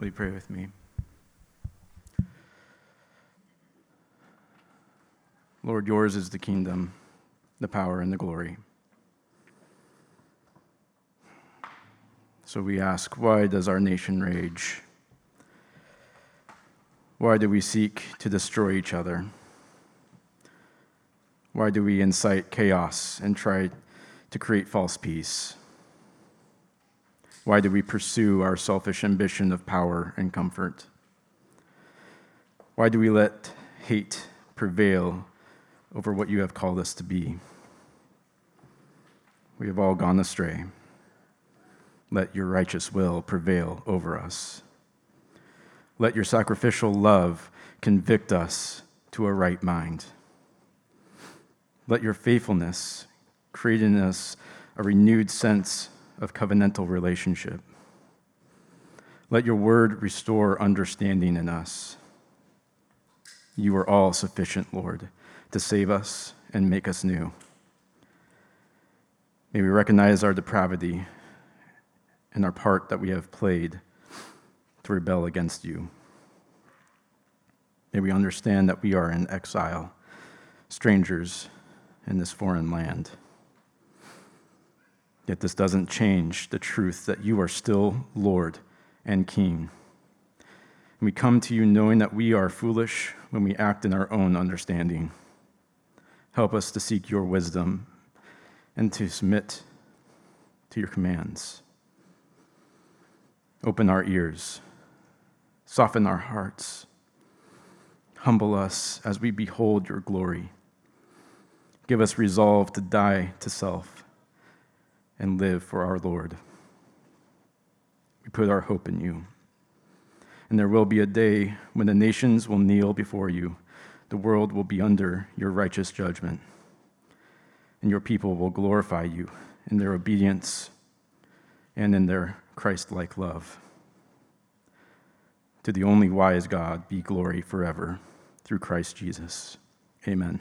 Will you pray with me? Lord, yours is the kingdom, the power, and the glory. So we ask, why does our nation rage? Why do we seek to destroy each other? Why do we incite chaos and try to create false peace? Why do we pursue our selfish ambition of power and comfort? Why do we let hate prevail over what you have called us to be? We have all gone astray. Let your righteous will prevail over us. Let your sacrificial love convict us to a right mind. Let your faithfulness create in us a renewed sense of covenantal relationship. Let your word restore understanding in us. You are all sufficient, Lord, to save us and make us new. May we recognize our depravity and our part that we have played to rebel against you. May we understand that we are in exile, strangers in this foreign land. Yet this doesn't change the truth that you are still Lord and King. And we come to you knowing that we are foolish when we act in our own understanding. Help us to seek your wisdom and to submit to your commands. Open our ears, soften our hearts, humble us as we behold your glory. Give us resolve to die to self and live for our Lord. We put our hope in you. And there will be a day when the nations will kneel before you, the world will be under your righteous judgment, and your people will glorify you in their obedience and in their Christ like love. To the only wise God be glory forever through Christ Jesus. Amen.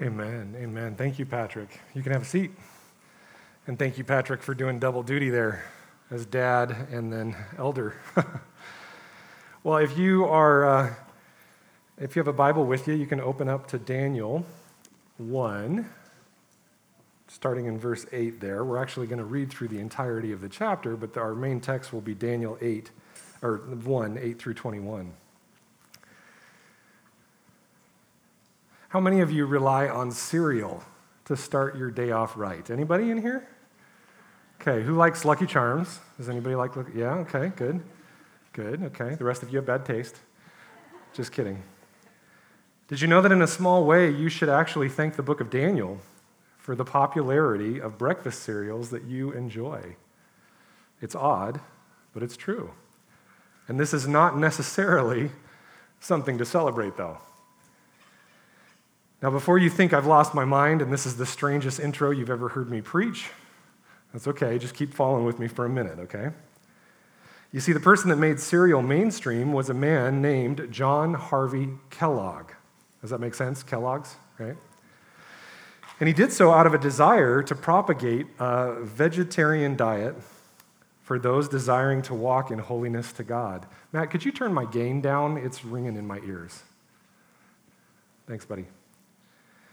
Amen. Amen. Thank you, Patrick. You can have a seat. And thank you, Patrick, for doing double duty there as dad and then elder. well, if you are, uh, if you have a Bible with you, you can open up to Daniel 1 starting in verse 8 there. We're actually going to read through the entirety of the chapter, but our main text will be Daniel 8, or 1, 8 through 21. How many of you rely on cereal to start your day off right? Anybody in here? Okay, who likes Lucky Charms? Does anybody like Lucky? Yeah, okay, good. Good, okay. The rest of you have bad taste. Just kidding. Did you know that in a small way you should actually thank the book of Daniel for the popularity of breakfast cereals that you enjoy. It's odd, but it's true. And this is not necessarily something to celebrate, though. Now, before you think I've lost my mind and this is the strangest intro you've ever heard me preach, that's okay. Just keep following with me for a minute, okay? You see, the person that made cereal mainstream was a man named John Harvey Kellogg. Does that make sense? Kellogg's, right? And he did so out of a desire to propagate a vegetarian diet for those desiring to walk in holiness to God. Matt, could you turn my gain down? It's ringing in my ears. Thanks, buddy.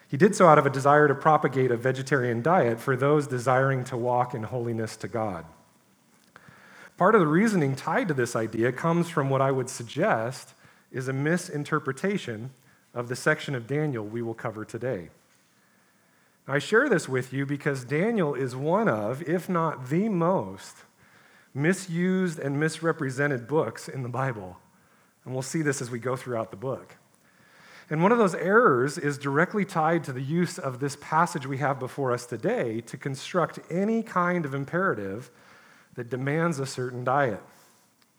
He did so out of a desire to propagate a vegetarian diet for those desiring to walk in holiness to God. Part of the reasoning tied to this idea comes from what I would suggest is a misinterpretation of the section of Daniel we will cover today. I share this with you because Daniel is one of, if not the most, misused and misrepresented books in the Bible. And we'll see this as we go throughout the book. And one of those errors is directly tied to the use of this passage we have before us today to construct any kind of imperative that demands a certain diet.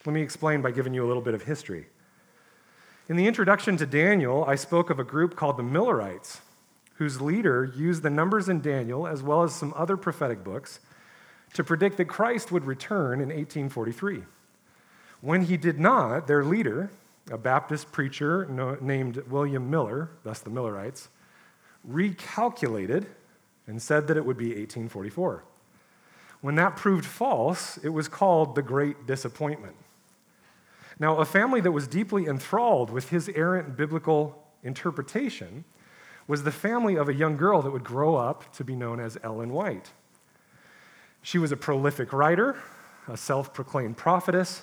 Let me explain by giving you a little bit of history. In the introduction to Daniel, I spoke of a group called the Millerites whose leader used the numbers in Daniel, as well as some other prophetic books, to predict that Christ would return in 1843. When he did not, their leader, a Baptist preacher named William Miller, thus the Millerites, recalculated and said that it would be 1844. When that proved false, it was called the Great Disappointment. Now, a family that was deeply enthralled with his errant biblical interpretation was the family of a young girl that would grow up to be known as Ellen White. She was a prolific writer, a self proclaimed prophetess,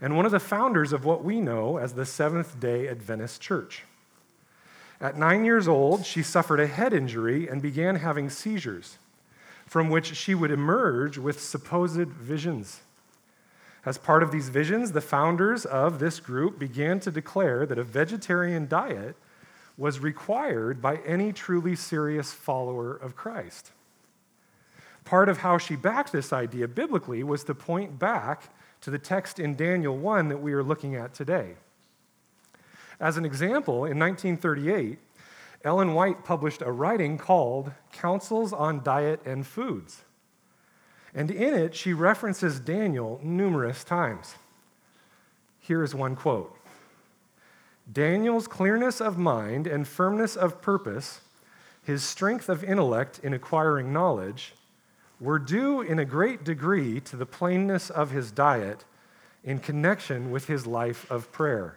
and one of the founders of what we know as the Seventh day Adventist Church. At nine years old, she suffered a head injury and began having seizures, from which she would emerge with supposed visions. As part of these visions, the founders of this group began to declare that a vegetarian diet was required by any truly serious follower of Christ. Part of how she backed this idea biblically was to point back to the text in Daniel 1 that we are looking at today. As an example, in 1938, Ellen White published a writing called Counsels on Diet and Foods. And in it, she references Daniel numerous times. Here is one quote Daniel's clearness of mind and firmness of purpose, his strength of intellect in acquiring knowledge, were due in a great degree to the plainness of his diet in connection with his life of prayer.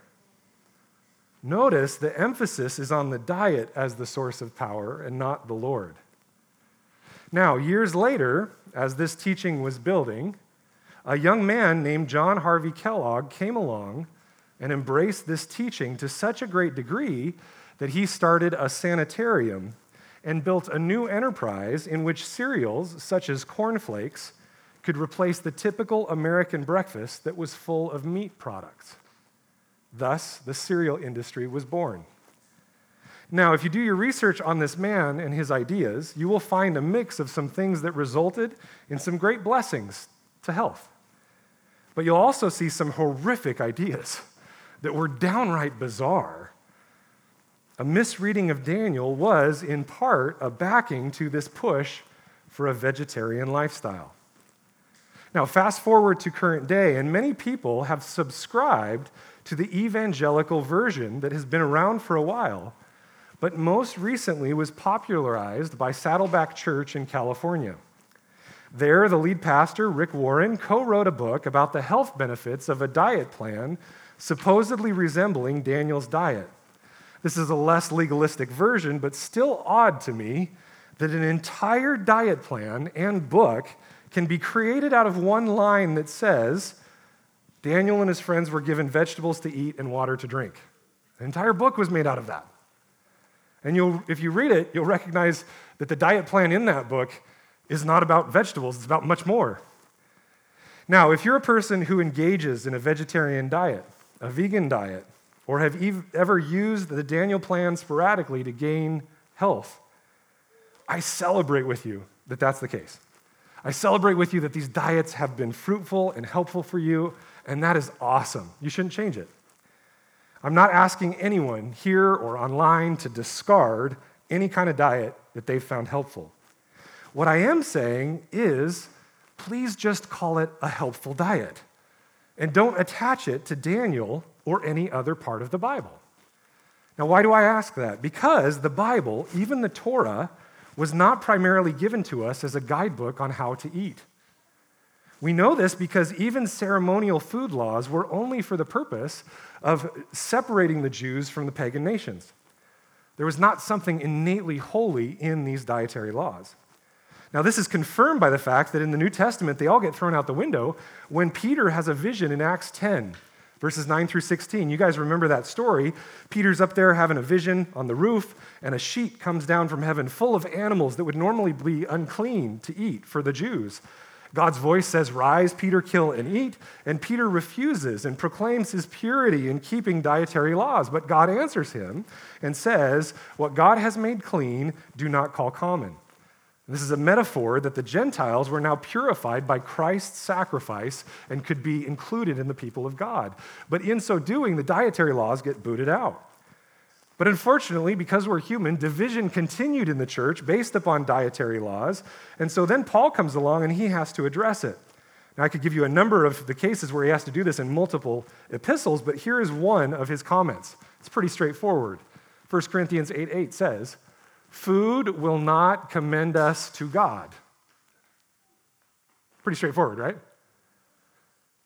Notice the emphasis is on the diet as the source of power and not the Lord. Now, years later, as this teaching was building, a young man named John Harvey Kellogg came along and embraced this teaching to such a great degree that he started a sanitarium and built a new enterprise in which cereals, such as cornflakes, could replace the typical American breakfast that was full of meat products. Thus, the cereal industry was born. Now, if you do your research on this man and his ideas, you will find a mix of some things that resulted in some great blessings to health. But you'll also see some horrific ideas that were downright bizarre. A misreading of Daniel was, in part, a backing to this push for a vegetarian lifestyle. Now, fast forward to current day, and many people have subscribed to the evangelical version that has been around for a while, but most recently was popularized by Saddleback Church in California. There, the lead pastor, Rick Warren, co wrote a book about the health benefits of a diet plan supposedly resembling Daniel's diet. This is a less legalistic version, but still odd to me that an entire diet plan and book can be created out of one line that says, Daniel and his friends were given vegetables to eat and water to drink. The entire book was made out of that. And if you read it, you'll recognize that the diet plan in that book is not about vegetables, it's about much more. Now, if you're a person who engages in a vegetarian diet, a vegan diet, or have ever used the Daniel plan sporadically to gain health, I celebrate with you that that's the case. I celebrate with you that these diets have been fruitful and helpful for you, and that is awesome. You shouldn't change it. I'm not asking anyone here or online to discard any kind of diet that they've found helpful. What I am saying is please just call it a helpful diet and don't attach it to Daniel or any other part of the Bible. Now, why do I ask that? Because the Bible, even the Torah, was not primarily given to us as a guidebook on how to eat. We know this because even ceremonial food laws were only for the purpose of separating the Jews from the pagan nations. There was not something innately holy in these dietary laws. Now, this is confirmed by the fact that in the New Testament, they all get thrown out the window when Peter has a vision in Acts 10, verses 9 through 16. You guys remember that story. Peter's up there having a vision on the roof, and a sheet comes down from heaven full of animals that would normally be unclean to eat for the Jews. God's voice says, Rise, Peter, kill and eat. And Peter refuses and proclaims his purity in keeping dietary laws. But God answers him and says, What God has made clean, do not call common. This is a metaphor that the Gentiles were now purified by Christ's sacrifice and could be included in the people of God. But in so doing, the dietary laws get booted out. But unfortunately, because we're human, division continued in the church based upon dietary laws. And so then Paul comes along and he has to address it. Now, I could give you a number of the cases where he has to do this in multiple epistles, but here is one of his comments. It's pretty straightforward. 1 Corinthians 8 8 says, Food will not commend us to God. Pretty straightforward, right?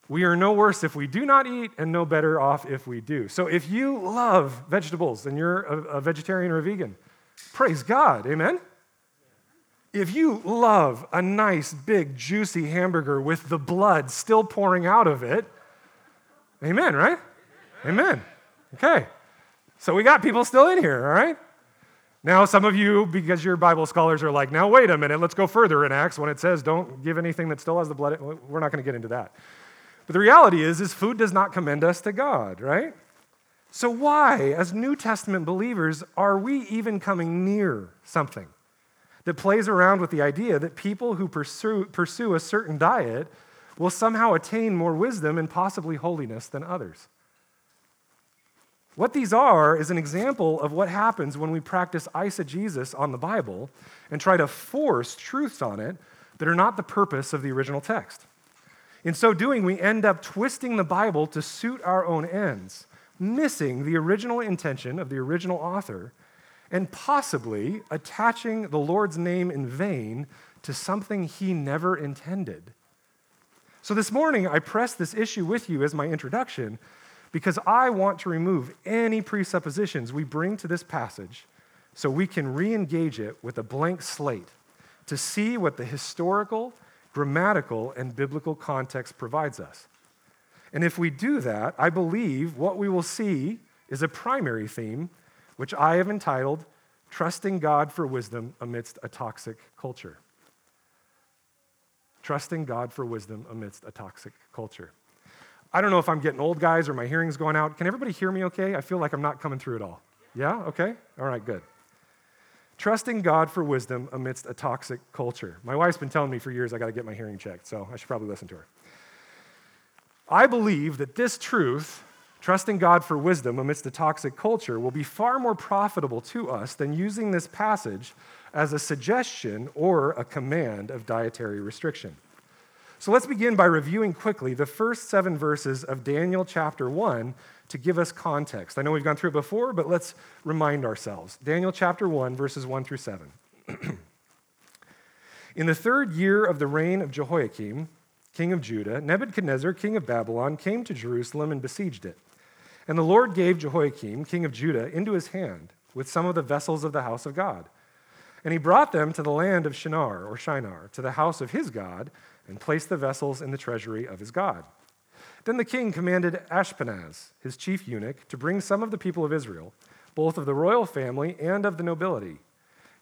We are no worse if we do not eat, and no better off if we do. So if you love vegetables and you're a, vegetarian or a vegan, praise God, amen? If you love a nice, big, juicy hamburger with the blood still pouring out of it, amen, right? Amen. Okay. So we got people still in here, all right? Now, some of you, because you're Bible scholars, are like, now wait a minute, let's go further in Acts when it says don't give anything that still has the blood. We're not going to get into that. But the reality is, is food does not commend us to God, right? So why, as New Testament believers, are we even coming near something that plays around with the idea that people who pursue, pursue a certain diet will somehow attain more wisdom and possibly holiness than others? What these are is an example of what happens when we practice eisegesis on the Bible and try to force truths on it that are not the purpose of the original text. In so doing, we end up twisting the Bible to suit our own ends, missing the original intention of the original author, and possibly attaching the Lord's name in vain to something he never intended. So this morning, I press this issue with you as my introduction because I want to remove any presuppositions we bring to this passage so we can re engage it with a blank slate to see what the historical grammatical and biblical context provides us. And if we do that, I believe what we will see is a primary theme, which I have entitled Trusting God for Wisdom Amidst a Toxic Culture. Trusting God for Wisdom Amidst a Toxic Culture. I don't know if I'm getting old, guys, or my hearing's going out. Can everybody hear me okay? I feel like I'm not coming through at all. Yeah? Okay? All right, good trusting God for wisdom amidst a toxic culture. My wife's been telling me for years I got to get my hearing checked, so I should probably listen to her. I believe that this truth, trusting God for wisdom amidst a toxic culture, will be far more profitable to us than using this passage as a suggestion or a command of dietary restriction. So let's begin by reviewing quickly the first seven verses of Daniel chapter 1 to give us context. I know we've gone through it before, but let's remind ourselves. Daniel chapter 1, verses 1 through 7. In the third year of the reign of Jehoiakim, king of Judah, Nebuchadnezzar, king of Babylon, came to Jerusalem and besieged it. And the Lord gave Jehoiakim, king of Judah, into his hand with some of the vessels of the house of God. And he brought them to the land of Shinar, or Shinar, to the house of his God, and placed the vessels in the treasury of his God. Then the king commanded Ashpenaz, his chief eunuch, to bring some of the people of Israel, both of the royal family and of the nobility,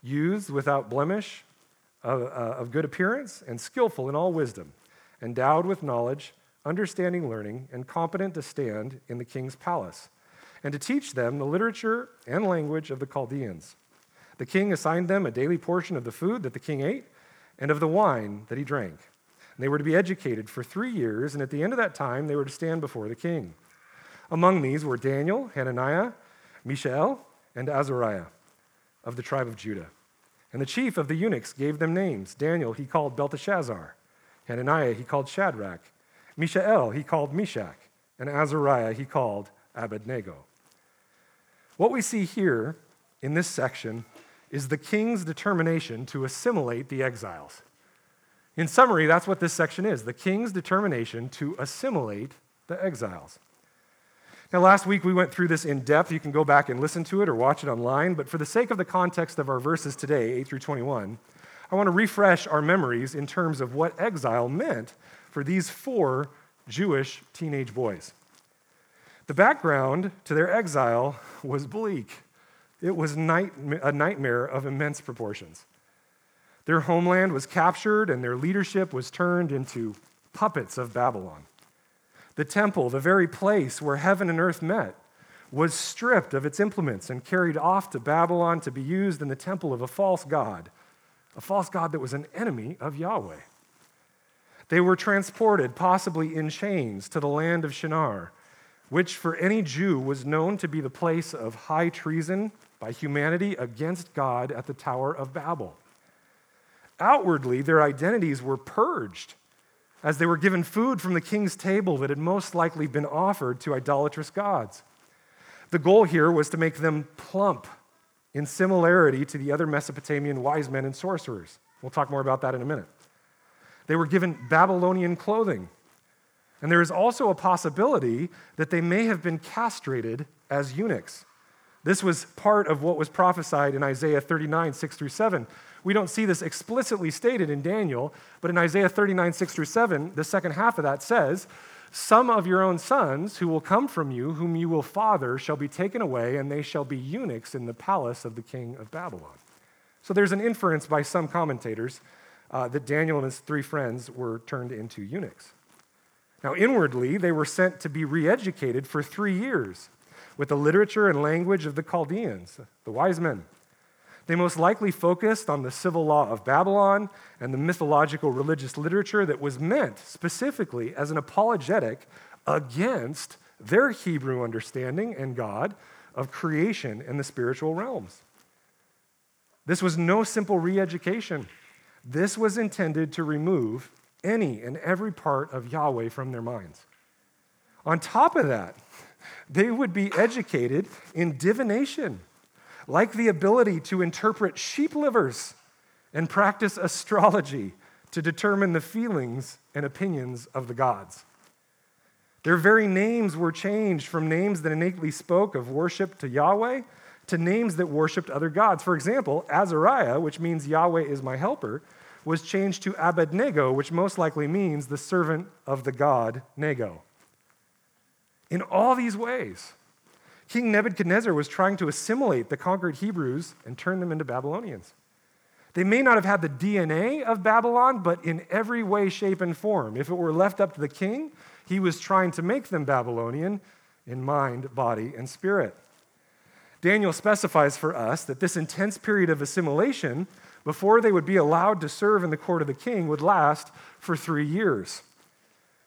youths without blemish, of, uh, of good appearance, and skillful in all wisdom, endowed with knowledge, understanding learning, and competent to stand in the king's palace, and to teach them the literature and language of the Chaldeans. The king assigned them a daily portion of the food that the king ate and of the wine that he drank. They were to be educated for three years, and at the end of that time, they were to stand before the king. Among these were Daniel, Hananiah, Mishael, and Azariah of the tribe of Judah. And the chief of the eunuchs gave them names. Daniel he called Belteshazzar, Hananiah he called Shadrach, Mishael he called Meshach, and Azariah he called Abednego. What we see here in this section is the king's determination to assimilate the exiles. In summary, that's what this section is the king's determination to assimilate the exiles. Now, last week we went through this in depth. You can go back and listen to it or watch it online. But for the sake of the context of our verses today, 8 through 21, I want to refresh our memories in terms of what exile meant for these four Jewish teenage boys. The background to their exile was bleak, it was night, a nightmare of immense proportions. Their homeland was captured and their leadership was turned into puppets of Babylon. The temple, the very place where heaven and earth met, was stripped of its implements and carried off to Babylon to be used in the temple of a false god, a false god that was an enemy of Yahweh. They were transported, possibly in chains, to the land of Shinar, which for any Jew was known to be the place of high treason by humanity against God at the Tower of Babel. Outwardly, their identities were purged as they were given food from the king's table that had most likely been offered to idolatrous gods. The goal here was to make them plump in similarity to the other Mesopotamian wise men and sorcerers. We'll talk more about that in a minute. They were given Babylonian clothing. And there is also a possibility that they may have been castrated as eunuchs. This was part of what was prophesied in Isaiah 39, 6 through 7. We don't see this explicitly stated in Daniel, but in Isaiah 39, 6 through 7, the second half of that says, Some of your own sons who will come from you, whom you will father, shall be taken away, and they shall be eunuchs in the palace of the king of Babylon. So there's an inference by some commentators uh, that Daniel and his three friends were turned into eunuchs. Now, inwardly, they were sent to be re educated for three years with the literature and language of the Chaldeans, the wise men. They most likely focused on the civil law of Babylon and the mythological religious literature that was meant specifically as an apologetic against their Hebrew understanding and God of creation and the spiritual realms. This was no simple re education. This was intended to remove any and every part of Yahweh from their minds. On top of that, they would be educated in divination, like the ability to interpret sheep livers and practice astrology to determine the feelings and opinions of the gods. Their very names were changed from names that innately spoke of worship to Yahweh to names that worshiped other gods. For example, Azariah, which means Yahweh is my helper, was changed to Abednego, which most likely means the servant of the god Nego. In all these ways, King Nebuchadnezzar was trying to assimilate the conquered Hebrews and turn them into Babylonians. They may not have had the DNA of Babylon, but in every way, shape, and form, if it were left up to the king, he was trying to make them Babylonian in mind, body, and spirit. Daniel specifies for us that this intense period of assimilation before they would be allowed to serve in the court of the king would last for three years.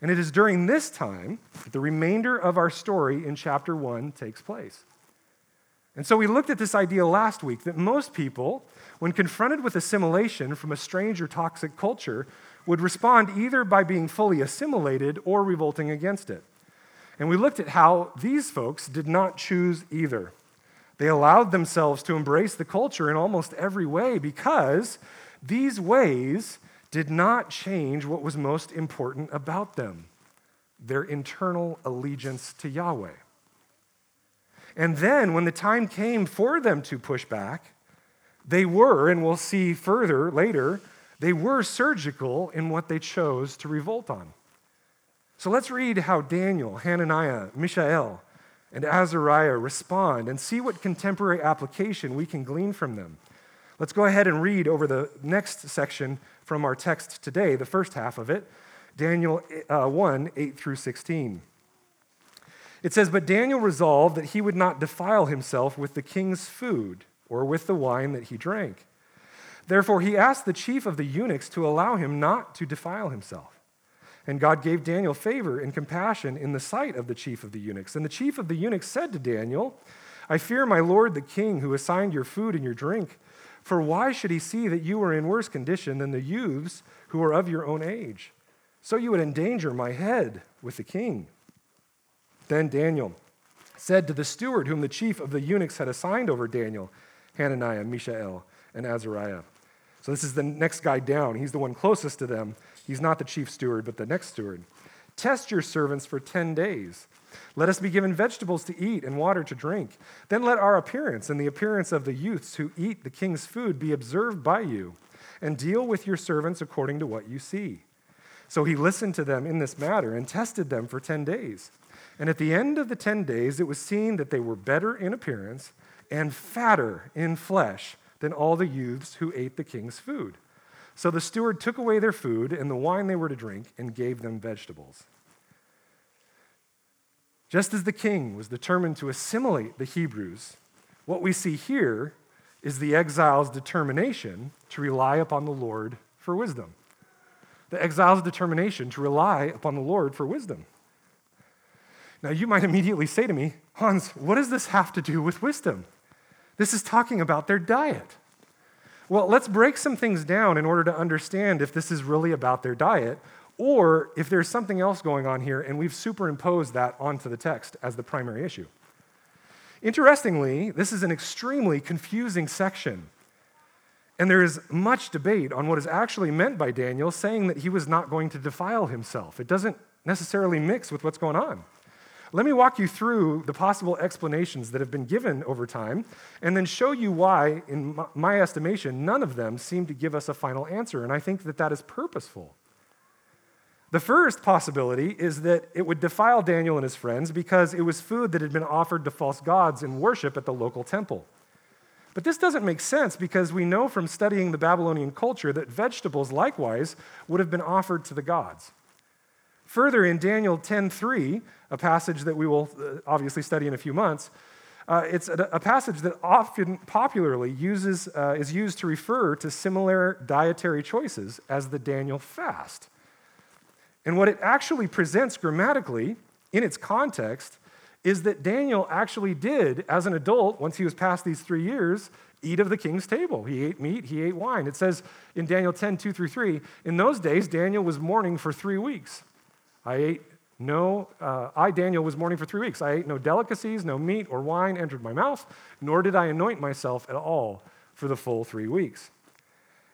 And it is during this time that the remainder of our story in chapter 1 takes place. And so we looked at this idea last week that most people, when confronted with assimilation from a strange or toxic culture, would respond either by being fully assimilated or revolting against it. And we looked at how these folks did not choose either. They allowed themselves to embrace the culture in almost every way because these ways did not change what was most important about them their internal allegiance to Yahweh. And then, when the time came for them to push back, they were, and we'll see further later, they were surgical in what they chose to revolt on. So let's read how Daniel, Hananiah, Mishael, and Azariah respond and see what contemporary application we can glean from them. Let's go ahead and read over the next section from our text today, the first half of it, Daniel uh, 1 8 through 16. It says, But Daniel resolved that he would not defile himself with the king's food or with the wine that he drank. Therefore, he asked the chief of the eunuchs to allow him not to defile himself. And God gave Daniel favor and compassion in the sight of the chief of the eunuchs. And the chief of the eunuchs said to Daniel, I fear my lord the king, who assigned your food and your drink. For why should he see that you are in worse condition than the youths who are of your own age? So you would endanger my head with the king. Then Daniel said to the steward whom the chief of the eunuchs had assigned over Daniel, Hananiah, Mishael, and Azariah. So this is the next guy down. He's the one closest to them. He's not the chief steward, but the next steward. Test your servants for 10 days. Let us be given vegetables to eat and water to drink. Then let our appearance and the appearance of the youths who eat the king's food be observed by you, and deal with your servants according to what you see. So he listened to them in this matter and tested them for 10 days. And at the end of the 10 days, it was seen that they were better in appearance and fatter in flesh than all the youths who ate the king's food. So the steward took away their food and the wine they were to drink and gave them vegetables. Just as the king was determined to assimilate the Hebrews, what we see here is the exiles' determination to rely upon the Lord for wisdom. The exiles' determination to rely upon the Lord for wisdom. Now, you might immediately say to me, Hans, what does this have to do with wisdom? This is talking about their diet. Well, let's break some things down in order to understand if this is really about their diet or if there's something else going on here and we've superimposed that onto the text as the primary issue. Interestingly, this is an extremely confusing section. And there is much debate on what is actually meant by Daniel saying that he was not going to defile himself. It doesn't necessarily mix with what's going on. Let me walk you through the possible explanations that have been given over time and then show you why, in my estimation, none of them seem to give us a final answer. And I think that that is purposeful. The first possibility is that it would defile Daniel and his friends because it was food that had been offered to false gods in worship at the local temple. But this doesn't make sense because we know from studying the Babylonian culture that vegetables likewise would have been offered to the gods. Further, in Daniel 10:3, a passage that we will uh, obviously study in a few months, uh, it's a, a, passage that often popularly uses, uh, is used to refer to similar dietary choices as the Daniel fast. And what it actually presents grammatically in its context is that Daniel actually did, as an adult, once he was past these three years, eat of the king's table. He ate meat, he ate wine. It says in Daniel 10, 2 through 3, in those days, Daniel was mourning for three weeks. I ate no, uh, I, Daniel, was mourning for three weeks. I ate no delicacies, no meat or wine entered my mouth, nor did I anoint myself at all for the full three weeks.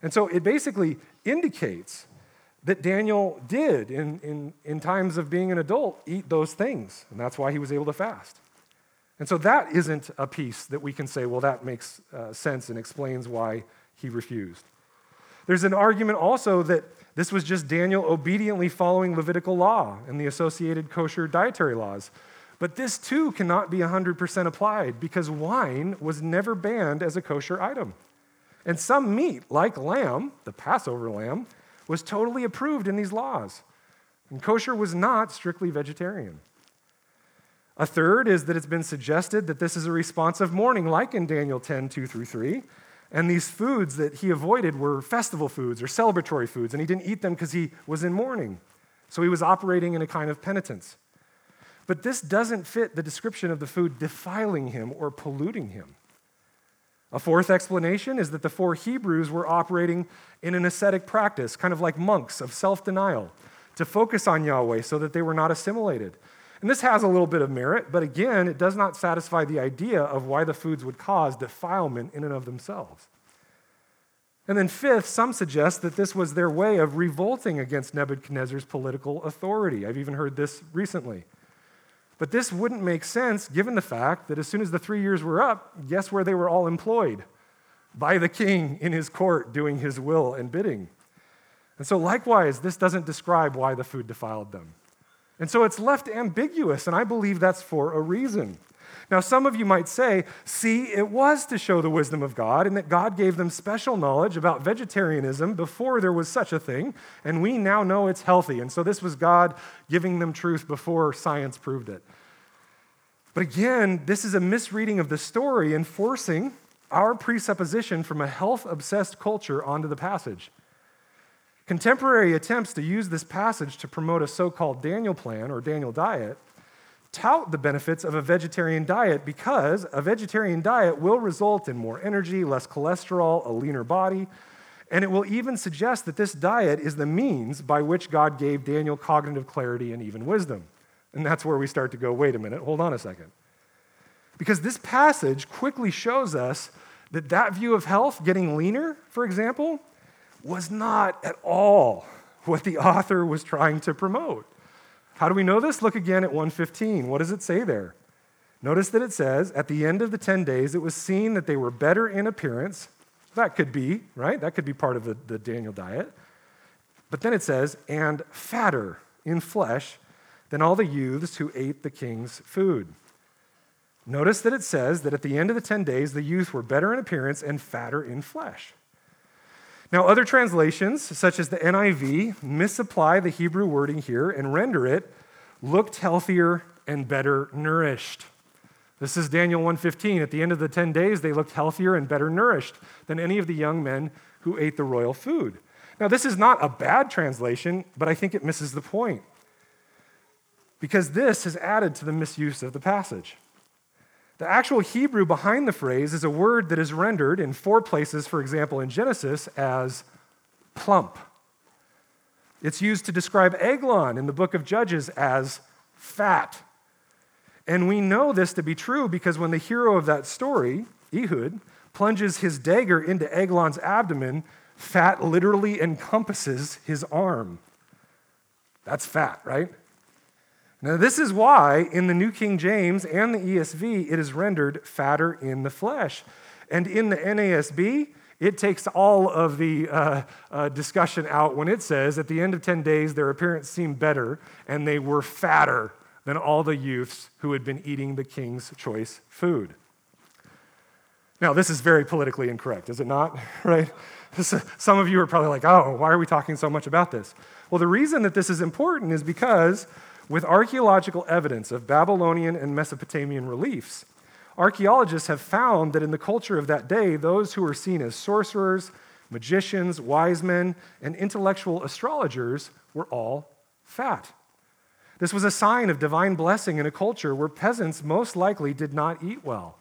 And so it basically indicates that Daniel did, in, in, in times of being an adult, eat those things. And that's why he was able to fast. And so that isn't a piece that we can say, well, that makes uh, sense and explains why he refused. There's an argument also that this was just Daniel obediently following Levitical law and the associated kosher dietary laws. But this too cannot be 100% applied because wine was never banned as a kosher item. And some meat, like lamb, the Passover lamb, was totally approved in these laws. And kosher was not strictly vegetarian. A third is that it's been suggested that this is a response of mourning, like in Daniel 10, 2 through 3. And these foods that he avoided were festival foods or celebratory foods, and he didn't eat them because he was in mourning. So he was operating in a kind of penitence. But this doesn't fit the description of the food defiling him or polluting him. A fourth explanation is that the four Hebrews were operating in an ascetic practice, kind of like monks of self denial, to focus on Yahweh so that they were not assimilated. And this has a little bit of merit, but again, it does not satisfy the idea of why the foods would cause defilement in and of themselves. And then, fifth, some suggest that this was their way of revolting against Nebuchadnezzar's political authority. I've even heard this recently. But this wouldn't make sense given the fact that as soon as the three years were up, guess where they were all employed? By the king in his court doing his will and bidding. And so, likewise, this doesn't describe why the food defiled them. And so it's left ambiguous, and I believe that's for a reason. Now, some of you might say, see, it was to show the wisdom of God, and that God gave them special knowledge about vegetarianism before there was such a thing, and we now know it's healthy. And so this was God giving them truth before science proved it. But again, this is a misreading of the story and forcing our presupposition from a health obsessed culture onto the passage. Contemporary attempts to use this passage to promote a so called Daniel plan or Daniel diet tout the benefits of a vegetarian diet because a vegetarian diet will result in more energy, less cholesterol, a leaner body, and it will even suggest that this diet is the means by which God gave Daniel cognitive clarity and even wisdom. And that's where we start to go wait a minute, hold on a second. Because this passage quickly shows us that that view of health, getting leaner, for example, was not at all what the author was trying to promote. How do we know this? Look again at 115. What does it say there? Notice that it says, at the end of the 10 days, it was seen that they were better in appearance. That could be, right? That could be part of the, the Daniel diet. But then it says, and fatter in flesh than all the youths who ate the king's food. Notice that it says that at the end of the 10 days, the youth were better in appearance and fatter in flesh. Now, other translations, such as the NIV, misapply the Hebrew wording here and render it looked healthier and better nourished. This is Daniel 1:15. At the end of the 10 days, they looked healthier and better nourished than any of the young men who ate the royal food. Now, this is not a bad translation, but I think it misses the point. Because this has added to the misuse of the passage. The actual Hebrew behind the phrase is a word that is rendered in four places, for example, in Genesis, as plump. It's used to describe Eglon in the book of Judges as fat. And we know this to be true because when the hero of that story, Ehud, plunges his dagger into Eglon's abdomen, fat literally encompasses his arm. That's fat, right? Now, this is why in the New King James and the ESV it is rendered fatter in the flesh. And in the NASB, it takes all of the uh, uh, discussion out when it says, at the end of 10 days, their appearance seemed better and they were fatter than all the youths who had been eating the king's choice food. Now, this is very politically incorrect, is it not? Right? Some of you are probably like, oh, why are we talking so much about this? Well, the reason that this is important is because with archaeological evidence of Babylonian and Mesopotamian reliefs, archaeologists have found that in the culture of that day, those who were seen as sorcerers, magicians, wise men, and intellectual astrologers were all fat. This was a sign of divine blessing in a culture where peasants most likely did not eat well.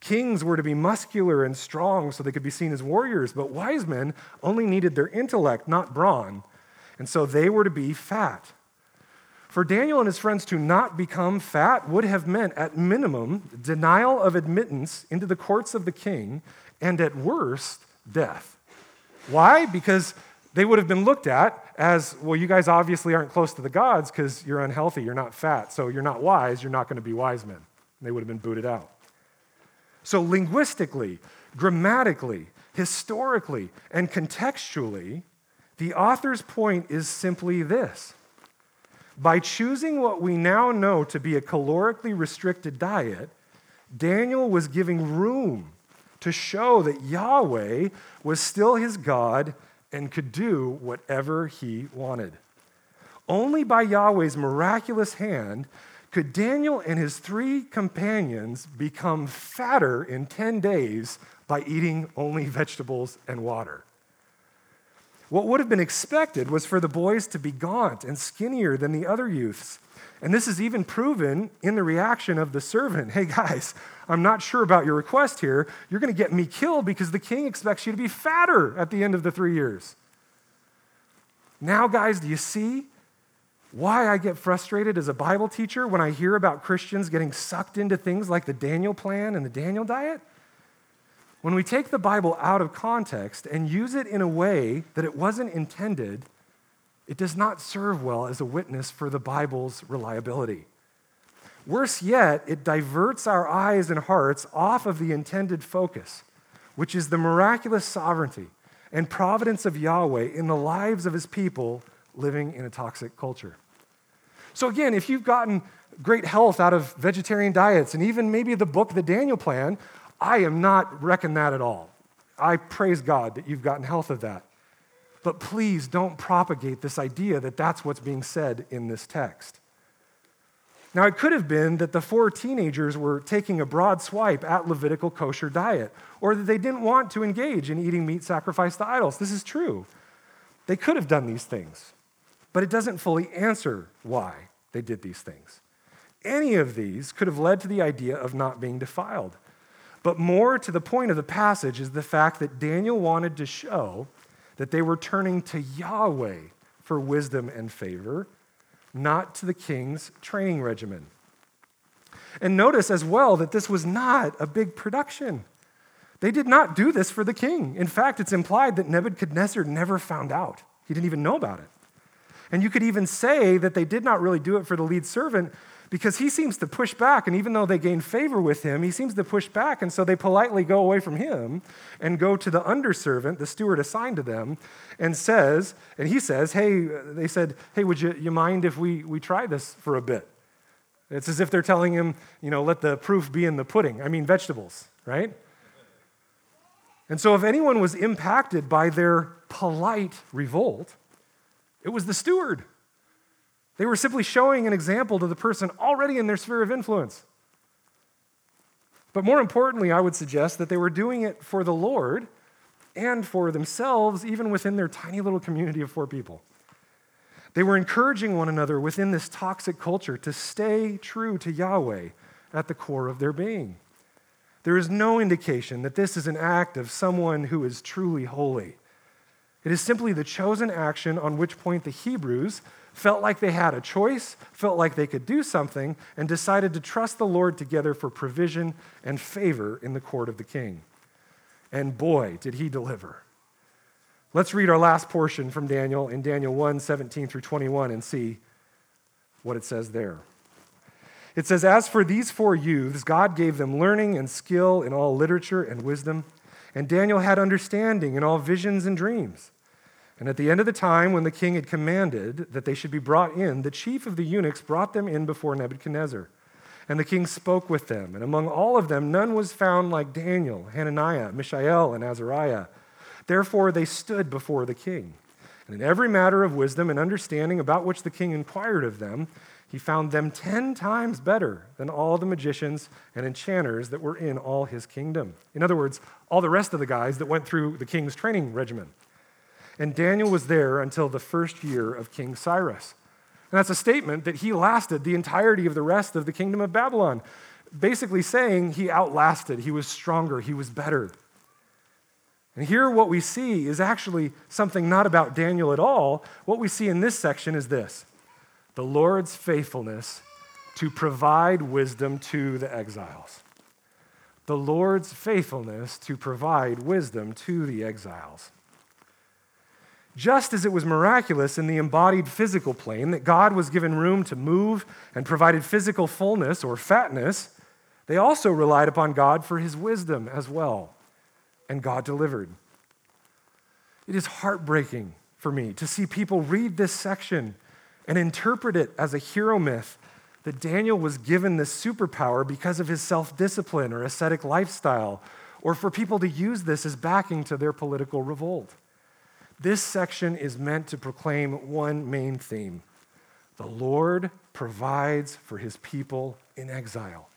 Kings were to be muscular and strong so they could be seen as warriors, but wise men only needed their intellect, not brawn, and so they were to be fat. For Daniel and his friends to not become fat would have meant, at minimum, denial of admittance into the courts of the king, and at worst, death. Why? Because they would have been looked at as well, you guys obviously aren't close to the gods because you're unhealthy, you're not fat, so you're not wise, you're not going to be wise men. They would have been booted out. So, linguistically, grammatically, historically, and contextually, the author's point is simply this. By choosing what we now know to be a calorically restricted diet, Daniel was giving room to show that Yahweh was still his God and could do whatever he wanted. Only by Yahweh's miraculous hand could Daniel and his three companions become fatter in 10 days by eating only vegetables and water. What would have been expected was for the boys to be gaunt and skinnier than the other youths. And this is even proven in the reaction of the servant. Hey, guys, I'm not sure about your request here. You're going to get me killed because the king expects you to be fatter at the end of the three years. Now, guys, do you see why I get frustrated as a Bible teacher when I hear about Christians getting sucked into things like the Daniel plan and the Daniel diet? When we take the Bible out of context and use it in a way that it wasn't intended, it does not serve well as a witness for the Bible's reliability. Worse yet, it diverts our eyes and hearts off of the intended focus, which is the miraculous sovereignty and providence of Yahweh in the lives of his people living in a toxic culture. So, again, if you've gotten great health out of vegetarian diets and even maybe the book, The Daniel Plan, I am not wrecking that at all. I praise God that you've gotten health of that. But please don't propagate this idea that that's what's being said in this text. Now, it could have been that the four teenagers were taking a broad swipe at Levitical kosher diet, or that they didn't want to engage in eating meat sacrificed to idols. This is true. They could have done these things, but it doesn't fully answer why they did these things. Any of these could have led to the idea of not being defiled. But more to the point of the passage is the fact that Daniel wanted to show that they were turning to Yahweh for wisdom and favor, not to the king's training regimen. And notice as well that this was not a big production. They did not do this for the king. In fact, it's implied that Nebuchadnezzar never found out, he didn't even know about it. And you could even say that they did not really do it for the lead servant because he seems to push back. And even though they gain favor with him, he seems to push back. And so they politely go away from him and go to the underservant, the steward assigned to them, and says, and he says, Hey, they said, Hey, would you, you mind if we, we try this for a bit? It's as if they're telling him, you know, let the proof be in the pudding. I mean, vegetables, right? And so, if anyone was impacted by their polite revolt, it was the steward. They were simply showing an example to the person already in their sphere of influence. But more importantly, I would suggest that they were doing it for the Lord and for themselves, even within their tiny little community of four people. They were encouraging one another within this toxic culture to stay true to Yahweh at the core of their being. There is no indication that this is an act of someone who is truly holy. It is simply the chosen action on which point the Hebrews felt like they had a choice, felt like they could do something, and decided to trust the Lord together for provision and favor in the court of the king. and boy, did he deliver. Let's read our last portion from Daniel in Daniel 1 17 through 21 and see what it says there. It says, As for these four youths, God gave them learning and skill in all literature and wisdom, and Daniel had understanding in all visions and dreams. And at the end of the time, when the king had commanded that they should be brought in, the chief of the eunuchs brought them in before Nebuchadnezzar. And the king spoke with them, and among all of them, none was found like Daniel, Hananiah, Mishael, and Azariah. Therefore, they stood before the king. And in every matter of wisdom and understanding about which the king inquired of them, he found them ten times better than all the magicians and enchanters that were in all his kingdom. In other words, all the rest of the guys that went through the king's training regimen. And Daniel was there until the first year of King Cyrus. And that's a statement that he lasted the entirety of the rest of the kingdom of Babylon, basically saying he outlasted, he was stronger, he was better. And here, what we see is actually something not about Daniel at all. What we see in this section is this the Lord's faithfulness to provide wisdom to the exiles. The Lord's faithfulness to provide wisdom to the exiles. Just as it was miraculous in the embodied physical plane that God was given room to move and provided physical fullness or fatness, they also relied upon God for his wisdom as well. And God delivered. It is heartbreaking for me to see people read this section and interpret it as a hero myth that Daniel was given this superpower because of his self discipline or ascetic lifestyle, or for people to use this as backing to their political revolt. This section is meant to proclaim one main theme the Lord provides for his people in exile.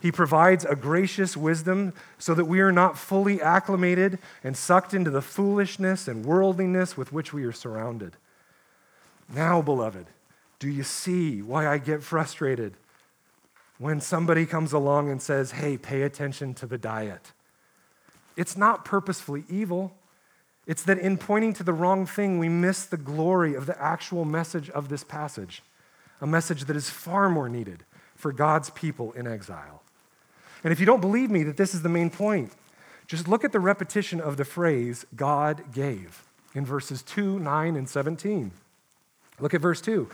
He provides a gracious wisdom so that we are not fully acclimated and sucked into the foolishness and worldliness with which we are surrounded. Now, beloved, do you see why I get frustrated when somebody comes along and says, hey, pay attention to the diet? It's not purposefully evil. It's that in pointing to the wrong thing, we miss the glory of the actual message of this passage, a message that is far more needed for God's people in exile. And if you don't believe me that this is the main point, just look at the repetition of the phrase God gave in verses 2, 9, and 17. Look at verse 2.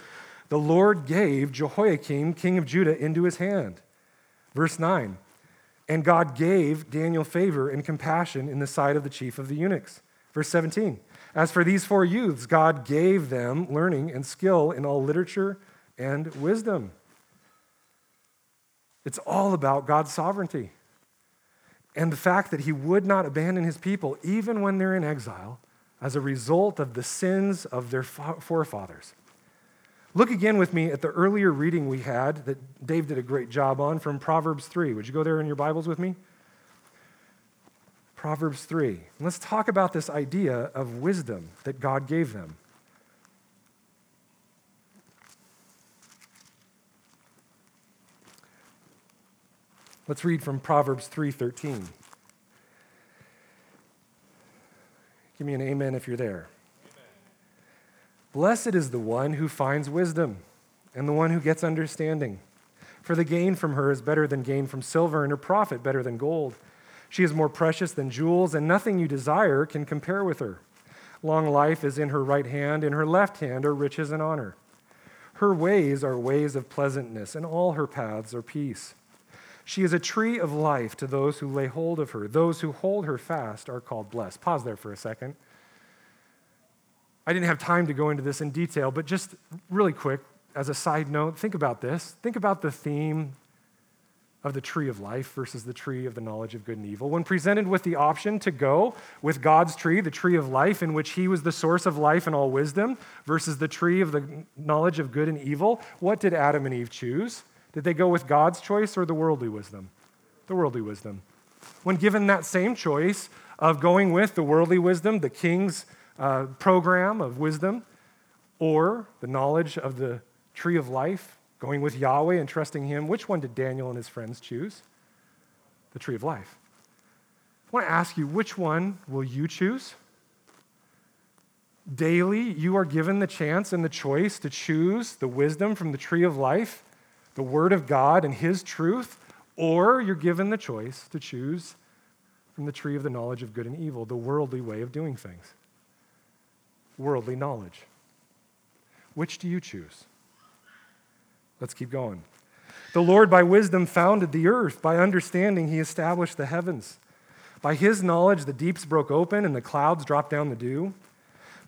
The Lord gave Jehoiakim, king of Judah, into his hand. Verse 9. And God gave Daniel favor and compassion in the sight of the chief of the eunuchs. Verse 17 As for these four youths, God gave them learning and skill in all literature and wisdom. It's all about God's sovereignty and the fact that He would not abandon His people even when they're in exile as a result of the sins of their forefathers. Look again with me at the earlier reading we had that Dave did a great job on from Proverbs 3. Would you go there in your Bibles with me? Proverbs 3. Let's talk about this idea of wisdom that God gave them. Let's read from Proverbs 3:13. Give me an amen if you're there. Amen. Blessed is the one who finds wisdom and the one who gets understanding. For the gain from her is better than gain from silver, and her profit better than gold. She is more precious than jewels, and nothing you desire can compare with her. Long life is in her right hand, in her left hand are riches and honor. Her ways are ways of pleasantness, and all her paths are peace. She is a tree of life to those who lay hold of her. Those who hold her fast are called blessed. Pause there for a second. I didn't have time to go into this in detail, but just really quick, as a side note, think about this. Think about the theme of the tree of life versus the tree of the knowledge of good and evil. When presented with the option to go with God's tree, the tree of life, in which He was the source of life and all wisdom, versus the tree of the knowledge of good and evil, what did Adam and Eve choose? Did they go with God's choice or the worldly wisdom? The worldly wisdom. When given that same choice of going with the worldly wisdom, the king's uh, program of wisdom, or the knowledge of the tree of life, Going with Yahweh and trusting Him, which one did Daniel and his friends choose? The tree of life. I want to ask you, which one will you choose? Daily, you are given the chance and the choice to choose the wisdom from the tree of life, the Word of God and His truth, or you're given the choice to choose from the tree of the knowledge of good and evil, the worldly way of doing things. Worldly knowledge. Which do you choose? Let's keep going. The Lord, by wisdom, founded the earth. By understanding, he established the heavens. By his knowledge, the deeps broke open and the clouds dropped down the dew.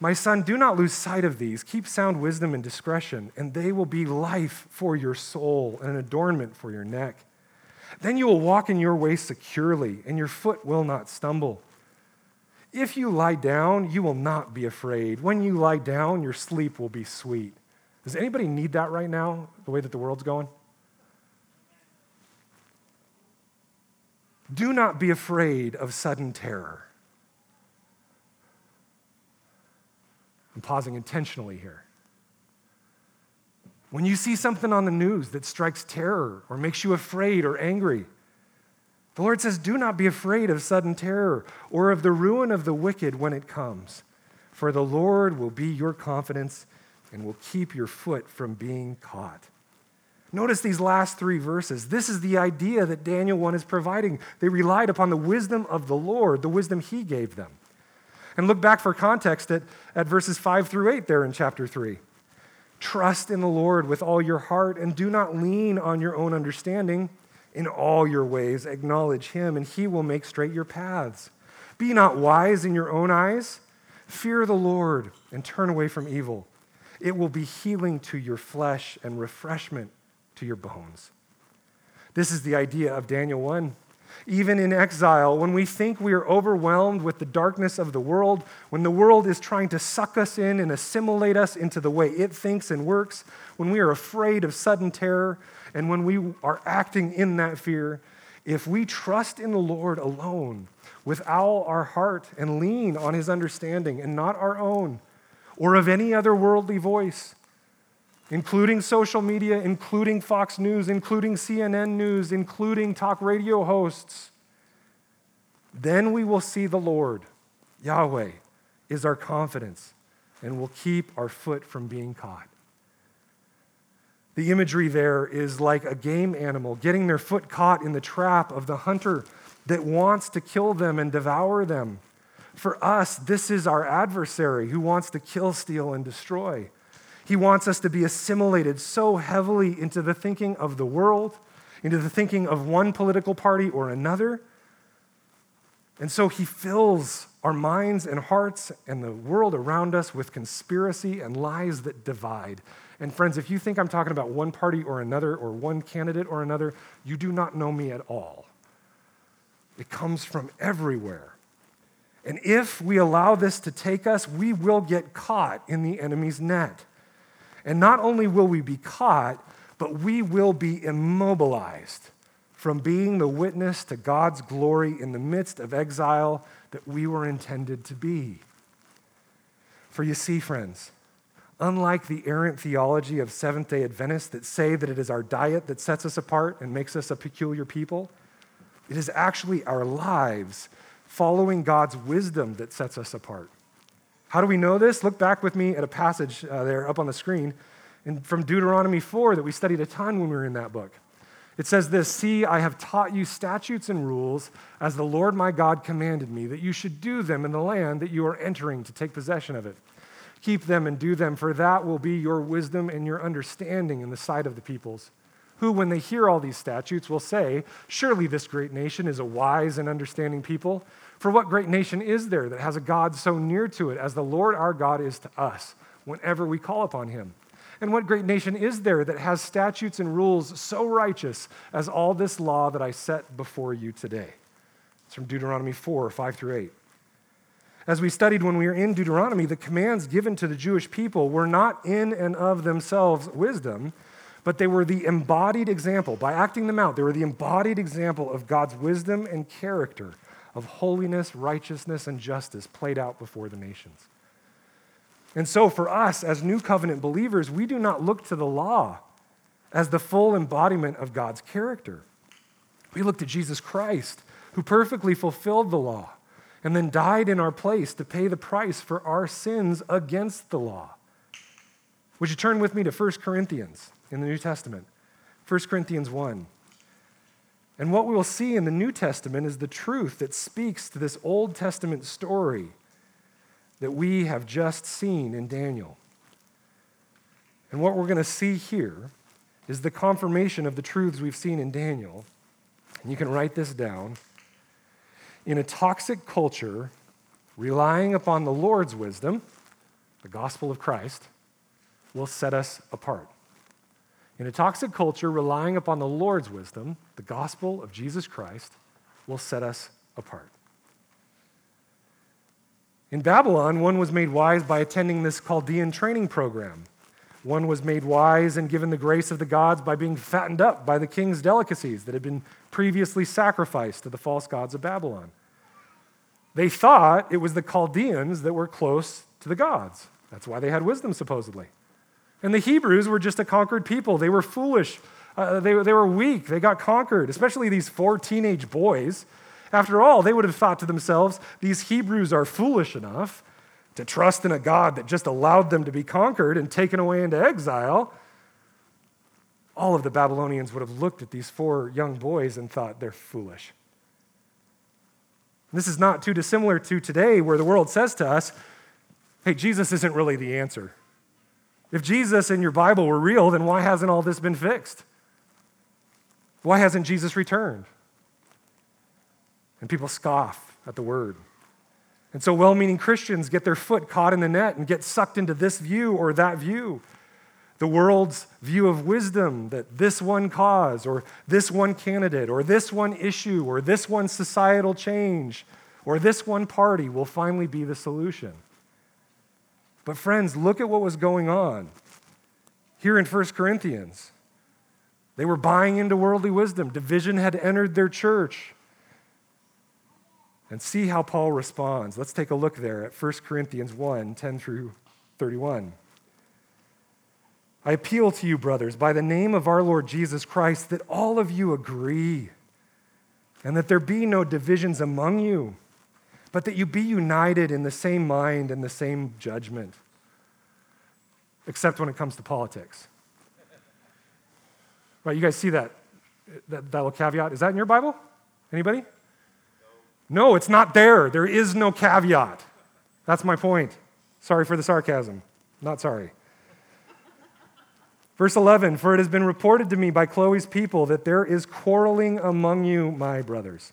My son, do not lose sight of these. Keep sound wisdom and discretion, and they will be life for your soul and an adornment for your neck. Then you will walk in your way securely, and your foot will not stumble. If you lie down, you will not be afraid. When you lie down, your sleep will be sweet. Does anybody need that right now, the way that the world's going? Do not be afraid of sudden terror. I'm pausing intentionally here. When you see something on the news that strikes terror or makes you afraid or angry, the Lord says, Do not be afraid of sudden terror or of the ruin of the wicked when it comes, for the Lord will be your confidence and will keep your foot from being caught. Notice these last three verses. This is the idea that Daniel 1 is providing. They relied upon the wisdom of the Lord, the wisdom he gave them. And look back for context at, at verses 5 through 8 there in chapter 3. Trust in the Lord with all your heart and do not lean on your own understanding. In all your ways, acknowledge him, and he will make straight your paths. Be not wise in your own eyes. Fear the Lord and turn away from evil. It will be healing to your flesh and refreshment to your bones. This is the idea of Daniel 1 even in exile, when we think we are overwhelmed with the darkness of the world, when the world is trying to suck us in and assimilate us into the way it thinks and works, when we are afraid of sudden terror, and when we are acting in that fear, if we trust in the Lord alone with all our heart and lean on his understanding and not our own or of any other worldly voice, including social media, including Fox News, including CNN News, including talk radio hosts, then we will see the Lord. Yahweh is our confidence and will keep our foot from being caught. The imagery there is like a game animal getting their foot caught in the trap of the hunter that wants to kill them and devour them. For us, this is our adversary who wants to kill, steal, and destroy. He wants us to be assimilated so heavily into the thinking of the world, into the thinking of one political party or another. And so he fills our minds and hearts and the world around us with conspiracy and lies that divide. And friends, if you think I'm talking about one party or another or one candidate or another, you do not know me at all. It comes from everywhere. And if we allow this to take us, we will get caught in the enemy's net. And not only will we be caught, but we will be immobilized from being the witness to God's glory in the midst of exile that we were intended to be. For you see, friends, unlike the errant theology of Seventh day Adventists that say that it is our diet that sets us apart and makes us a peculiar people, it is actually our lives following God's wisdom that sets us apart. How do we know this? Look back with me at a passage uh, there up on the screen in, from Deuteronomy 4 that we studied a ton when we were in that book. It says this See, I have taught you statutes and rules as the Lord my God commanded me, that you should do them in the land that you are entering to take possession of it. Keep them and do them, for that will be your wisdom and your understanding in the sight of the peoples, who, when they hear all these statutes, will say, Surely this great nation is a wise and understanding people. For what great nation is there that has a God so near to it as the Lord our God is to us whenever we call upon him? And what great nation is there that has statutes and rules so righteous as all this law that I set before you today? It's from Deuteronomy 4 5 through 8. As we studied when we were in Deuteronomy, the commands given to the Jewish people were not in and of themselves wisdom, but they were the embodied example. By acting them out, they were the embodied example of God's wisdom and character of holiness, righteousness, and justice played out before the nations. And so, for us as new covenant believers, we do not look to the law as the full embodiment of God's character. We look to Jesus Christ, who perfectly fulfilled the law and then died in our place to pay the price for our sins against the law. Would you turn with me to 1 Corinthians in the New Testament? 1 Corinthians 1. And what we'll see in the New Testament is the truth that speaks to this Old Testament story that we have just seen in Daniel. And what we're going to see here is the confirmation of the truths we've seen in Daniel. And you can write this down. In a toxic culture, relying upon the Lord's wisdom, the gospel of Christ, will set us apart. In a toxic culture, relying upon the Lord's wisdom, the gospel of Jesus Christ, will set us apart. In Babylon, one was made wise by attending this Chaldean training program. One was made wise and given the grace of the gods by being fattened up by the king's delicacies that had been previously sacrificed to the false gods of Babylon. They thought it was the Chaldeans that were close to the gods. That's why they had wisdom, supposedly. And the Hebrews were just a conquered people. They were foolish. Uh, they, they were weak. They got conquered, especially these four teenage boys. After all, they would have thought to themselves, these Hebrews are foolish enough to trust in a God that just allowed them to be conquered and taken away into exile. All of the Babylonians would have looked at these four young boys and thought, they're foolish. This is not too dissimilar to today, where the world says to us, hey, Jesus isn't really the answer. If Jesus and your Bible were real, then why hasn't all this been fixed? Why hasn't Jesus returned? And people scoff at the word. And so well meaning Christians get their foot caught in the net and get sucked into this view or that view. The world's view of wisdom that this one cause or this one candidate or this one issue or this one societal change or this one party will finally be the solution. But, friends, look at what was going on here in 1 Corinthians. They were buying into worldly wisdom, division had entered their church. And see how Paul responds. Let's take a look there at 1 Corinthians 1 10 through 31. I appeal to you, brothers, by the name of our Lord Jesus Christ, that all of you agree, and that there be no divisions among you but that you be united in the same mind and the same judgment, except when it comes to politics. Right, you guys see that, that, that little caveat? Is that in your Bible? Anybody? No, it's not there. There is no caveat. That's my point. Sorry for the sarcasm. Not sorry. Verse 11 For it has been reported to me by Chloe's people that there is quarreling among you, my brothers.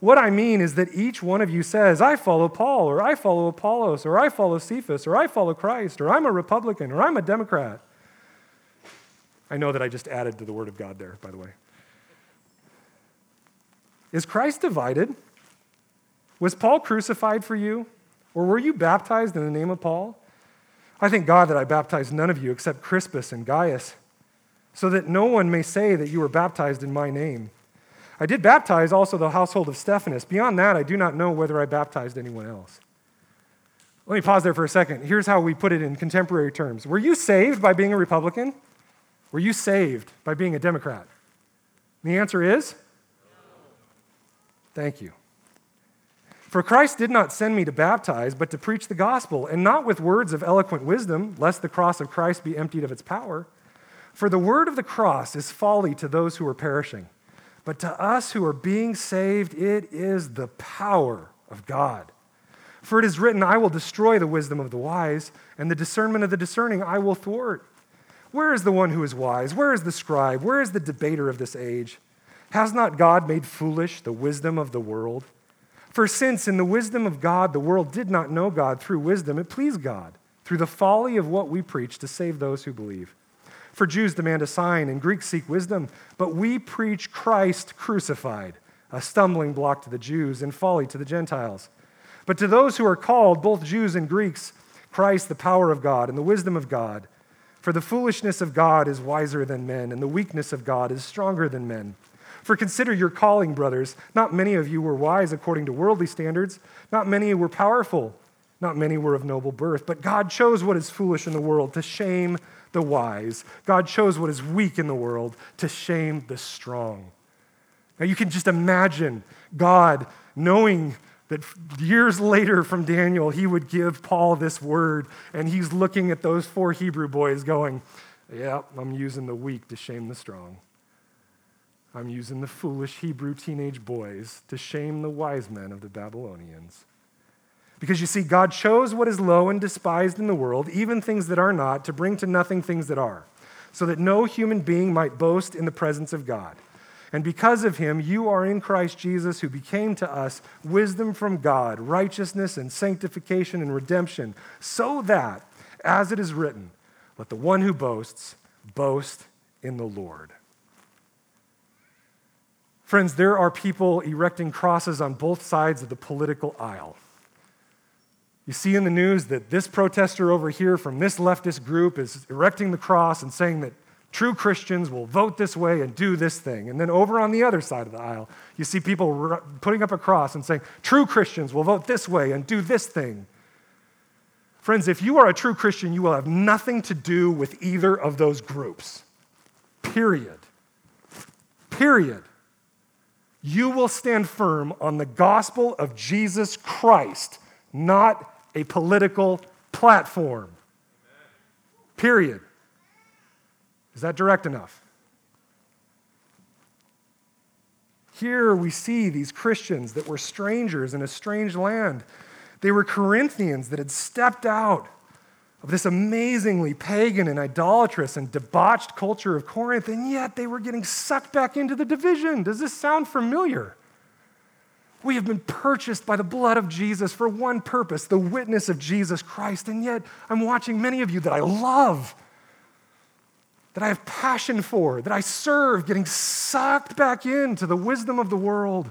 What I mean is that each one of you says, I follow Paul, or I follow Apollos, or I follow Cephas, or I follow Christ, or I'm a Republican, or I'm a Democrat. I know that I just added to the Word of God there, by the way. Is Christ divided? Was Paul crucified for you? Or were you baptized in the name of Paul? I thank God that I baptized none of you except Crispus and Gaius, so that no one may say that you were baptized in my name. I did baptize also the household of Stephanas. Beyond that, I do not know whether I baptized anyone else. Let me pause there for a second. Here's how we put it in contemporary terms Were you saved by being a Republican? Were you saved by being a Democrat? And the answer is Thank you. For Christ did not send me to baptize, but to preach the gospel, and not with words of eloquent wisdom, lest the cross of Christ be emptied of its power. For the word of the cross is folly to those who are perishing but to us who are being saved, it is the power of God. For it is written, I will destroy the wisdom of the wise, and the discernment of the discerning I will thwart. Where is the one who is wise? Where is the scribe? Where is the debater of this age? Has not God made foolish the wisdom of the world? For since in the wisdom of God the world did not know God through wisdom, it pleased God, through the folly of what we preach, to save those who believe. For Jews demand a sign, and Greeks seek wisdom, but we preach Christ crucified, a stumbling block to the Jews and folly to the Gentiles. But to those who are called, both Jews and Greeks, Christ, the power of God and the wisdom of God. For the foolishness of God is wiser than men, and the weakness of God is stronger than men. For consider your calling, brothers. Not many of you were wise according to worldly standards, not many were powerful, not many were of noble birth, but God chose what is foolish in the world to shame the wise. God chose what is weak in the world to shame the strong. Now you can just imagine God knowing that years later from Daniel, he would give Paul this word, and he's looking at those four Hebrew boys going, Yeah, I'm using the weak to shame the strong. I'm using the foolish Hebrew teenage boys to shame the wise men of the Babylonians. Because you see, God chose what is low and despised in the world, even things that are not, to bring to nothing things that are, so that no human being might boast in the presence of God. And because of him, you are in Christ Jesus, who became to us wisdom from God, righteousness and sanctification and redemption, so that, as it is written, let the one who boasts boast in the Lord. Friends, there are people erecting crosses on both sides of the political aisle. You see in the news that this protester over here from this leftist group is erecting the cross and saying that true Christians will vote this way and do this thing. And then over on the other side of the aisle, you see people putting up a cross and saying, true Christians will vote this way and do this thing. Friends, if you are a true Christian, you will have nothing to do with either of those groups. Period. Period. You will stand firm on the gospel of Jesus Christ, not a political platform. Period. Is that direct enough? Here we see these Christians that were strangers in a strange land. They were Corinthians that had stepped out of this amazingly pagan and idolatrous and debauched culture of Corinth, and yet they were getting sucked back into the division. Does this sound familiar? We have been purchased by the blood of Jesus for one purpose the witness of Jesus Christ. And yet, I'm watching many of you that I love, that I have passion for, that I serve, getting sucked back into the wisdom of the world.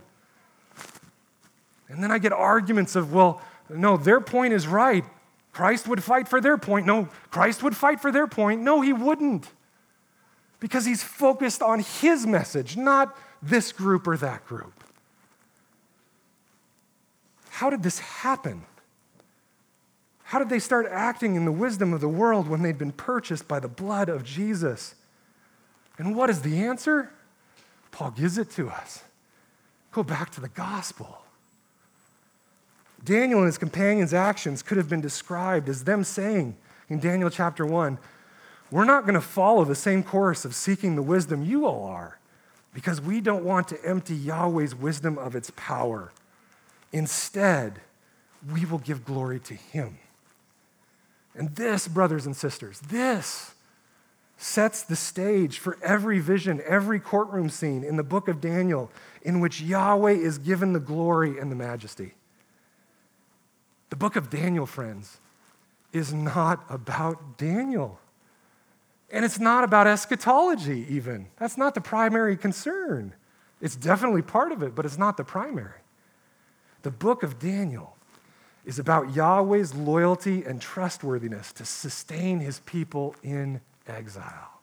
And then I get arguments of, well, no, their point is right. Christ would fight for their point. No, Christ would fight for their point. No, he wouldn't. Because he's focused on his message, not this group or that group. How did this happen? How did they start acting in the wisdom of the world when they'd been purchased by the blood of Jesus? And what is the answer? Paul gives it to us. Go back to the gospel. Daniel and his companions' actions could have been described as them saying in Daniel chapter 1, We're not going to follow the same course of seeking the wisdom you all are, because we don't want to empty Yahweh's wisdom of its power. Instead, we will give glory to Him. And this, brothers and sisters, this sets the stage for every vision, every courtroom scene in the book of Daniel in which Yahweh is given the glory and the majesty. The book of Daniel, friends, is not about Daniel. And it's not about eschatology, even. That's not the primary concern. It's definitely part of it, but it's not the primary. The book of Daniel is about Yahweh's loyalty and trustworthiness to sustain his people in exile.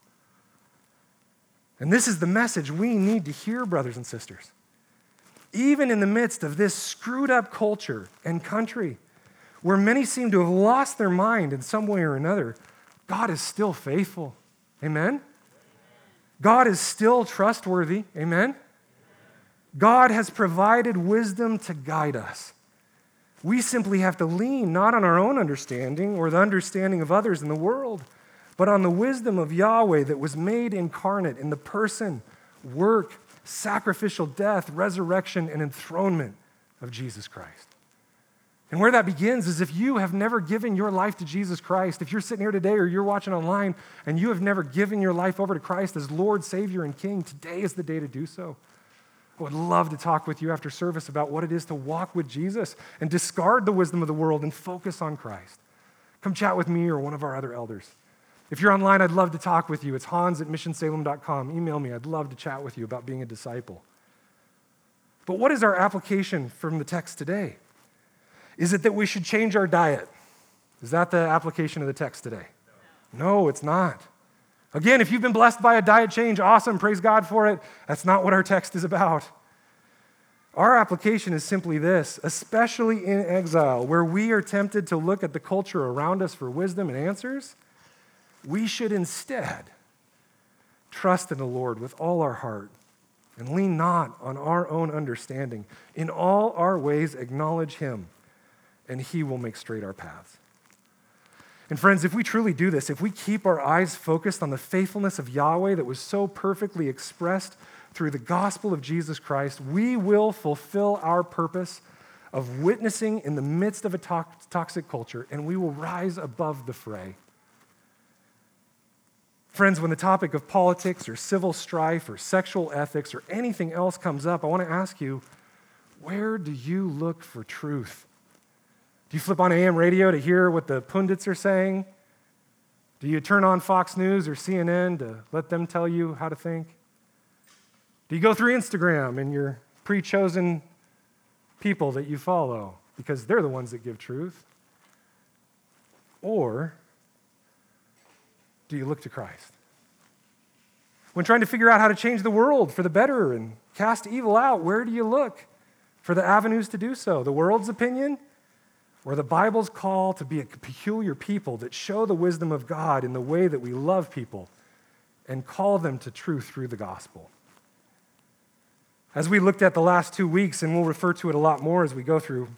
And this is the message we need to hear, brothers and sisters. Even in the midst of this screwed up culture and country, where many seem to have lost their mind in some way or another, God is still faithful. Amen? God is still trustworthy. Amen? God has provided wisdom to guide us. We simply have to lean not on our own understanding or the understanding of others in the world, but on the wisdom of Yahweh that was made incarnate in the person, work, sacrificial death, resurrection, and enthronement of Jesus Christ. And where that begins is if you have never given your life to Jesus Christ, if you're sitting here today or you're watching online and you have never given your life over to Christ as Lord, Savior, and King, today is the day to do so. I would love to talk with you after service about what it is to walk with Jesus and discard the wisdom of the world and focus on Christ. Come chat with me or one of our other elders. If you're online, I'd love to talk with you. It's hans at missionsalem.com. Email me. I'd love to chat with you about being a disciple. But what is our application from the text today? Is it that we should change our diet? Is that the application of the text today? No, it's not. Again, if you've been blessed by a diet change, awesome, praise God for it. That's not what our text is about. Our application is simply this, especially in exile, where we are tempted to look at the culture around us for wisdom and answers, we should instead trust in the Lord with all our heart and lean not on our own understanding. In all our ways, acknowledge Him, and He will make straight our paths. And friends, if we truly do this, if we keep our eyes focused on the faithfulness of Yahweh that was so perfectly expressed through the gospel of Jesus Christ, we will fulfill our purpose of witnessing in the midst of a to- toxic culture, and we will rise above the fray. Friends, when the topic of politics or civil strife or sexual ethics or anything else comes up, I want to ask you where do you look for truth? Do you flip on AM radio to hear what the pundits are saying? Do you turn on Fox News or CNN to let them tell you how to think? Do you go through Instagram and your pre chosen people that you follow because they're the ones that give truth? Or do you look to Christ? When trying to figure out how to change the world for the better and cast evil out, where do you look for the avenues to do so? The world's opinion or the Bible's call to be a peculiar people that show the wisdom of God in the way that we love people and call them to truth through the gospel? As we looked at the last two weeks, and we'll refer to it a lot more as we go through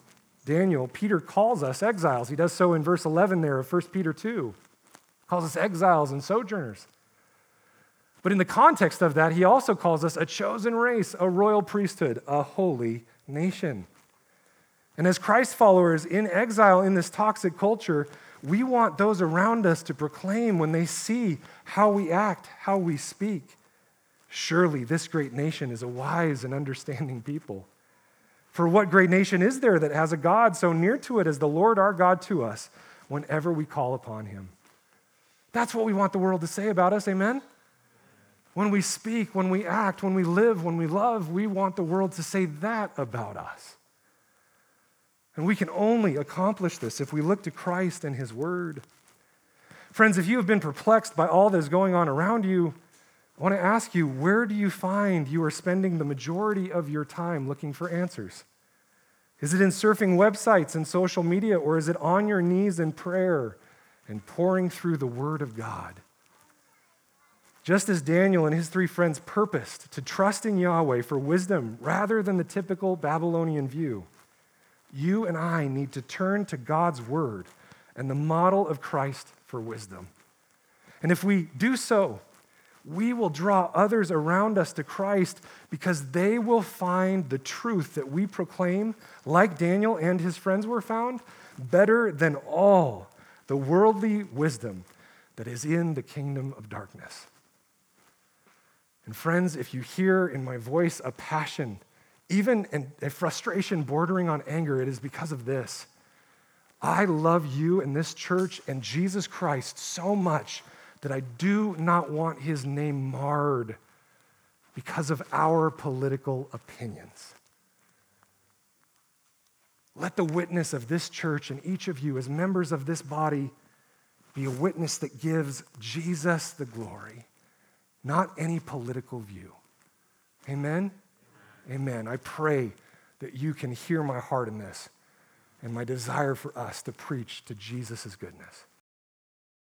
Daniel, Peter calls us exiles. He does so in verse 11 there of 1 Peter 2. Calls us exiles and sojourners. But in the context of that, he also calls us a chosen race, a royal priesthood, a holy nation. And as Christ followers in exile in this toxic culture, we want those around us to proclaim when they see how we act, how we speak. Surely this great nation is a wise and understanding people. For what great nation is there that has a God so near to it as the Lord our God to us whenever we call upon him? That's what we want the world to say about us, amen? When we speak, when we act, when we live, when we love, we want the world to say that about us. And we can only accomplish this if we look to Christ and his word. Friends, if you have been perplexed by all that is going on around you, I want to ask you where do you find you are spending the majority of your time looking for answers? Is it in surfing websites and social media, or is it on your knees in prayer and pouring through the Word of God? Just as Daniel and his three friends purposed to trust in Yahweh for wisdom rather than the typical Babylonian view, you and I need to turn to God's Word and the model of Christ for wisdom. And if we do so, we will draw others around us to Christ because they will find the truth that we proclaim, like Daniel and his friends were found, better than all the worldly wisdom that is in the kingdom of darkness. And friends, if you hear in my voice a passion, even in a frustration bordering on anger, it is because of this. I love you and this church and Jesus Christ so much that I do not want his name marred because of our political opinions. Let the witness of this church and each of you as members of this body be a witness that gives Jesus the glory, not any political view. Amen? Amen. I pray that you can hear my heart in this and my desire for us to preach to Jesus' goodness.